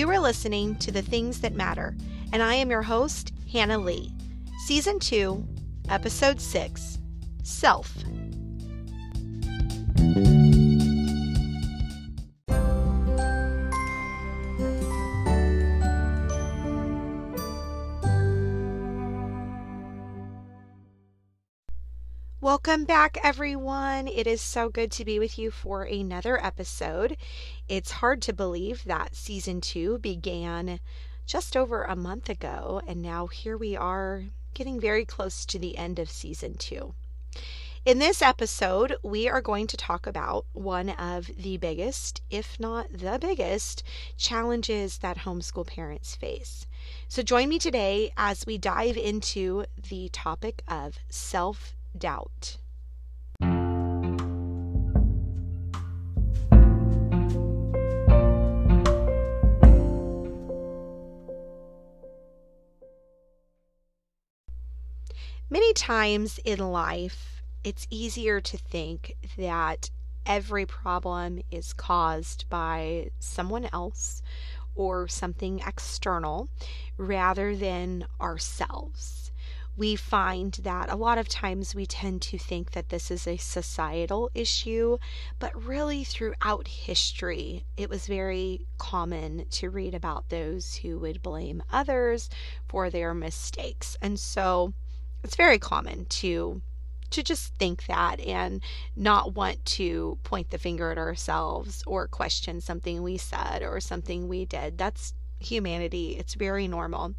You are listening to The Things That Matter, and I am your host, Hannah Lee. Season 2, Episode 6 Self. Welcome back, everyone. It is so good to be with you for another episode. It's hard to believe that season two began just over a month ago, and now here we are getting very close to the end of season two. In this episode, we are going to talk about one of the biggest, if not the biggest, challenges that homeschool parents face. So, join me today as we dive into the topic of self doubt. Many times in life, it's easier to think that every problem is caused by someone else or something external rather than ourselves we find that a lot of times we tend to think that this is a societal issue, but really throughout history, it was very common to read about those who would blame others for their mistakes. And so it's very common to to just think that and not want to point the finger at ourselves or question something we said or something we did. That's humanity. It's very normal.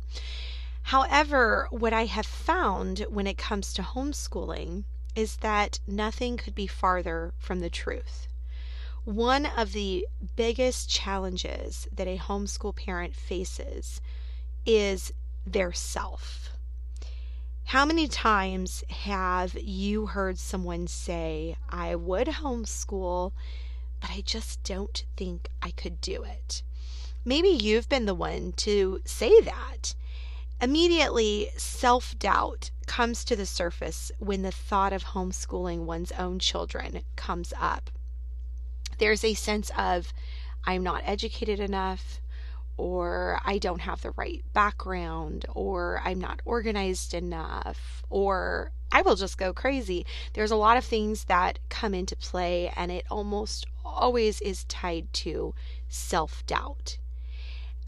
However, what I have found when it comes to homeschooling is that nothing could be farther from the truth. One of the biggest challenges that a homeschool parent faces is their self. How many times have you heard someone say, I would homeschool, but I just don't think I could do it? Maybe you've been the one to say that. Immediately, self doubt comes to the surface when the thought of homeschooling one's own children comes up. There's a sense of, I'm not educated enough, or I don't have the right background, or I'm not organized enough, or I will just go crazy. There's a lot of things that come into play, and it almost always is tied to self doubt.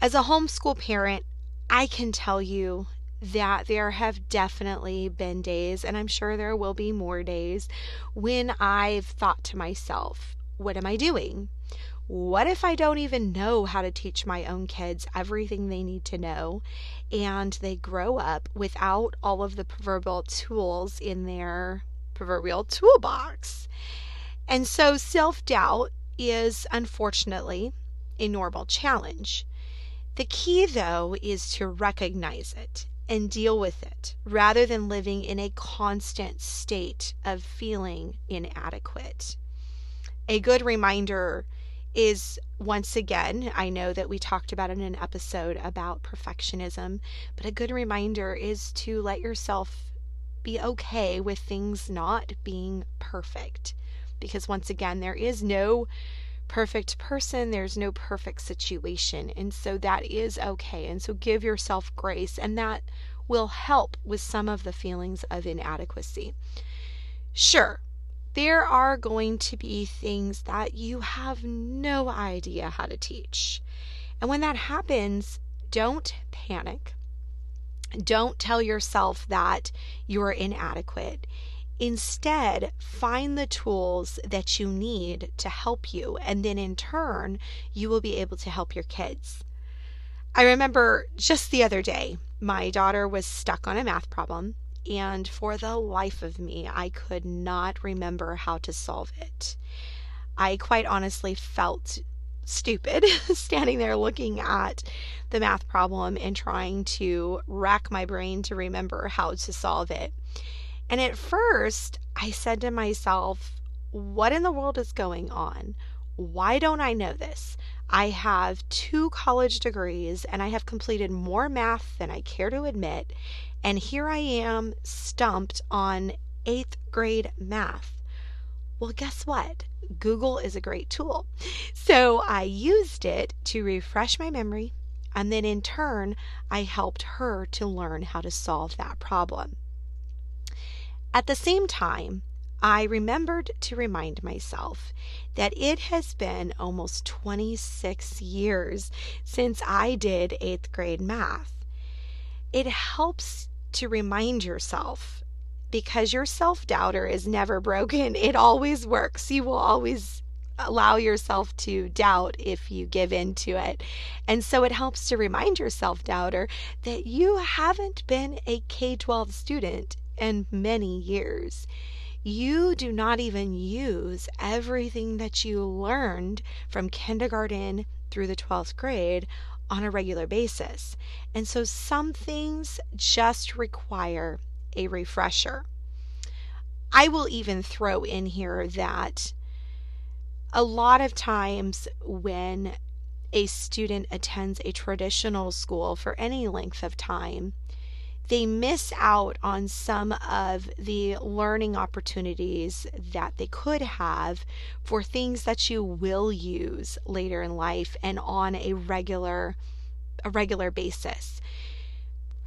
As a homeschool parent, I can tell you that there have definitely been days, and I'm sure there will be more days, when I've thought to myself, what am I doing? What if I don't even know how to teach my own kids everything they need to know and they grow up without all of the proverbial tools in their proverbial toolbox? And so self doubt is unfortunately a normal challenge. The key, though, is to recognize it and deal with it rather than living in a constant state of feeling inadequate. A good reminder is once again, I know that we talked about in an episode about perfectionism, but a good reminder is to let yourself be okay with things not being perfect. Because once again, there is no perfect person, there's no perfect situation. And so that is okay. And so give yourself grace, and that will help with some of the feelings of inadequacy. Sure, there are going to be things that you have no idea how to teach. And when that happens, don't panic. Don't tell yourself that you're inadequate. Instead, find the tools that you need to help you, and then in turn, you will be able to help your kids. I remember just the other day, my daughter was stuck on a math problem, and for the life of me, I could not remember how to solve it. I quite honestly felt stupid standing there looking at the math problem and trying to rack my brain to remember how to solve it. And at first, I said to myself, what in the world is going on? Why don't I know this? I have two college degrees and I have completed more math than I care to admit. And here I am stumped on eighth grade math. Well, guess what? Google is a great tool. So I used it to refresh my memory And then in turn, I helped her to learn how to solve that problem. At the same time, I remembered to remind myself that it has been almost 26 years since I did eighth grade math. It helps to remind yourself because your self doubter is never broken, it always works. You will always allow yourself to doubt if you give in to it. And so it helps to remind your self doubter that you haven't been a K 12 student in many years you do not even use everything that you learned from kindergarten through the 12th grade on a regular basis. And so some things just require a refresher. I will even throw in here that a lot of times when a student attends a traditional school for any length of time, they miss out on some of the learning opportunities that they could have for things that you will use later in life and on a regular a regular basis.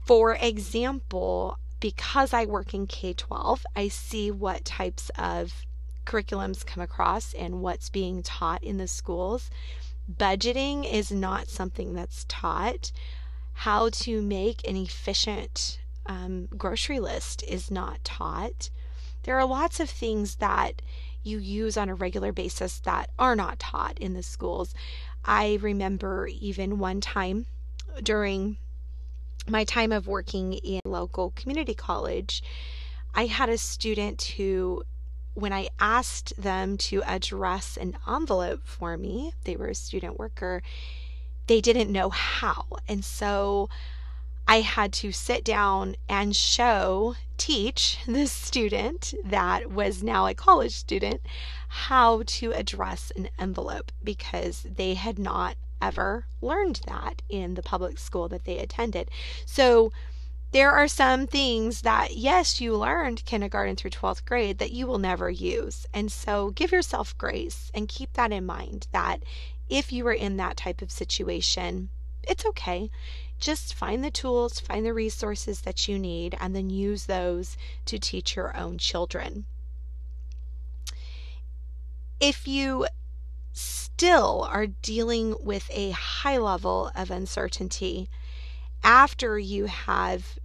For example, because I work in K-12, I see what types of curriculums come across and what's being taught in the schools. Budgeting is not something that's taught how to make an efficient um, grocery list is not taught. There are lots of things that you use on a regular basis that are not taught in the schools. I remember even one time during my time of working in local community college, I had a student who when I asked them to address an envelope for me, they were a student worker, they didn't know how. And so I had to sit down and show, teach this student that was now a college student how to address an envelope because they had not ever learned that in the public school that they attended. So there are some things that, yes, you learned kindergarten through 12th grade that you will never use. And so give yourself grace and keep that in mind that if you are in that type of situation, it's okay. Just find the tools, find the resources that you need, and then use those to teach your own children. If you still are dealing with a high level of uncertainty after you have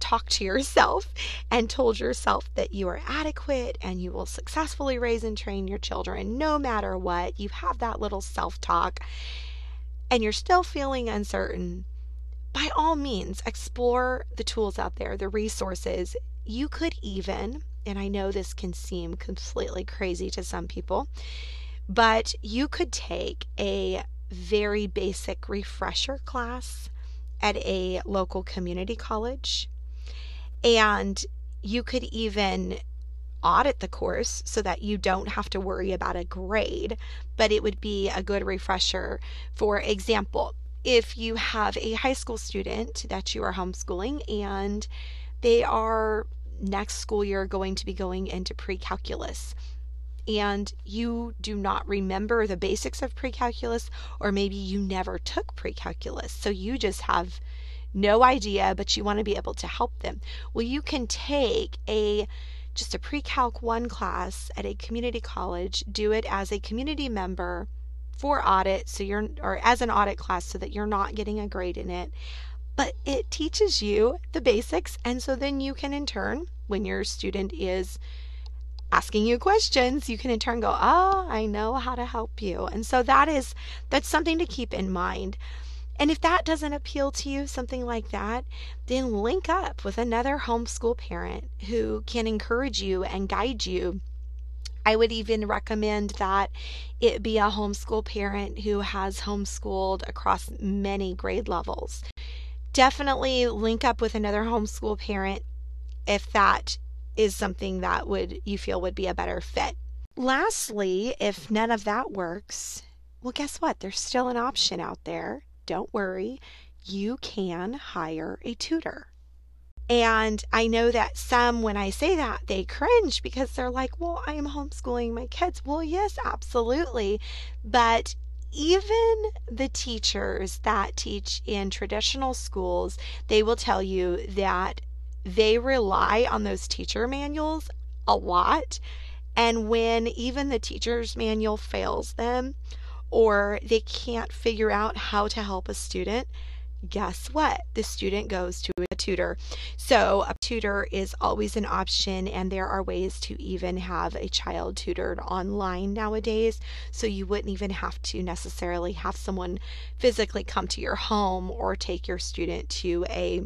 talked to yourself and told yourself that you are adequate and you will successfully raise and train your children no matter what. You have that little self talk and you're still feeling uncertain. By all means, explore the tools out there, the resources. You could even, and I know this can seem completely crazy to some people, but you could take a very basic refresher class at a local community college and you could even audit the course so that you don't have to worry about a grade, but it would be a good refresher. For example, if you have a high school student that you are homeschooling and they are next school year going to be going into pre calculus and you do not remember the basics of pre calculus, or maybe you never took pre calculus, so you just have no idea, but you want to be able to help them. Well, you can take a just a pre-calc 1 class at a community college, do it as a community member for audit so you're or as an audit class so that you're not getting a grade in it. But it teaches you the basics and so then you can in turn when your student is asking you questions, you can in turn go, "Ah, oh, I know how to help you." And so that is that's something to keep in mind. And if that doesn't appeal to you, something like that, then link up with another homeschool parent who can encourage you and guide you. I would even recommend that it be a homeschool parent who has homeschooled across many grade levels. Definitely link up with another homeschool parent if that is something that would you feel would be a better fit. Lastly, if none of that works, well guess what? There's still an option out there don't worry, you can hire a tutor. And I know that some, when I say that, they cringe because they're like, well, I am homeschooling my kids. Well, yes, absolutely. But even the teachers that teach in traditional schools, they will tell you that they rely on those teacher manuals a lot. And when even the teacher's manual fails them or they can't figure out how to help a student, guess what? The student goes to a tutor. So, a tutor is always an option, and there are ways to even have a child tutored online nowadays. So, you wouldn't even have to necessarily have someone physically come to your home or take your student to a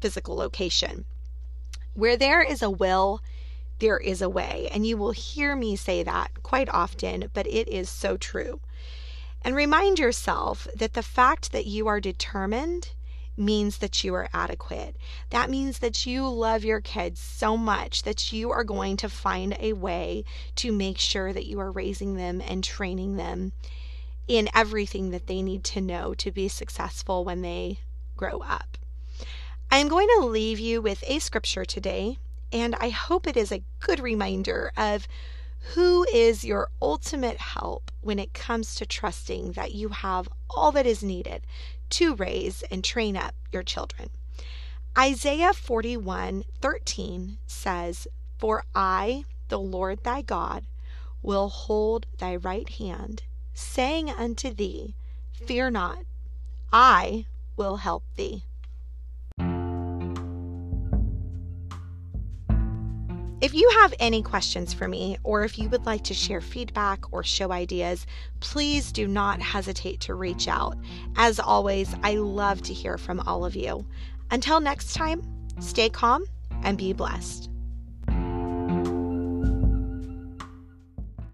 physical location. Where there is a will, there is a way. And you will hear me say that quite often, but it is so true. And remind yourself that the fact that you are determined means that you are adequate. That means that you love your kids so much that you are going to find a way to make sure that you are raising them and training them in everything that they need to know to be successful when they grow up. I'm going to leave you with a scripture today, and I hope it is a good reminder of who is your ultimate help when it comes to trusting that you have all that is needed to raise and train up your children? Isaiah 41 13 says, For I, the Lord thy God, will hold thy right hand, saying unto thee, Fear not, I will help thee. If you have any questions for me, or if you would like to share feedback or show ideas, please do not hesitate to reach out. As always, I love to hear from all of you. Until next time, stay calm and be blessed.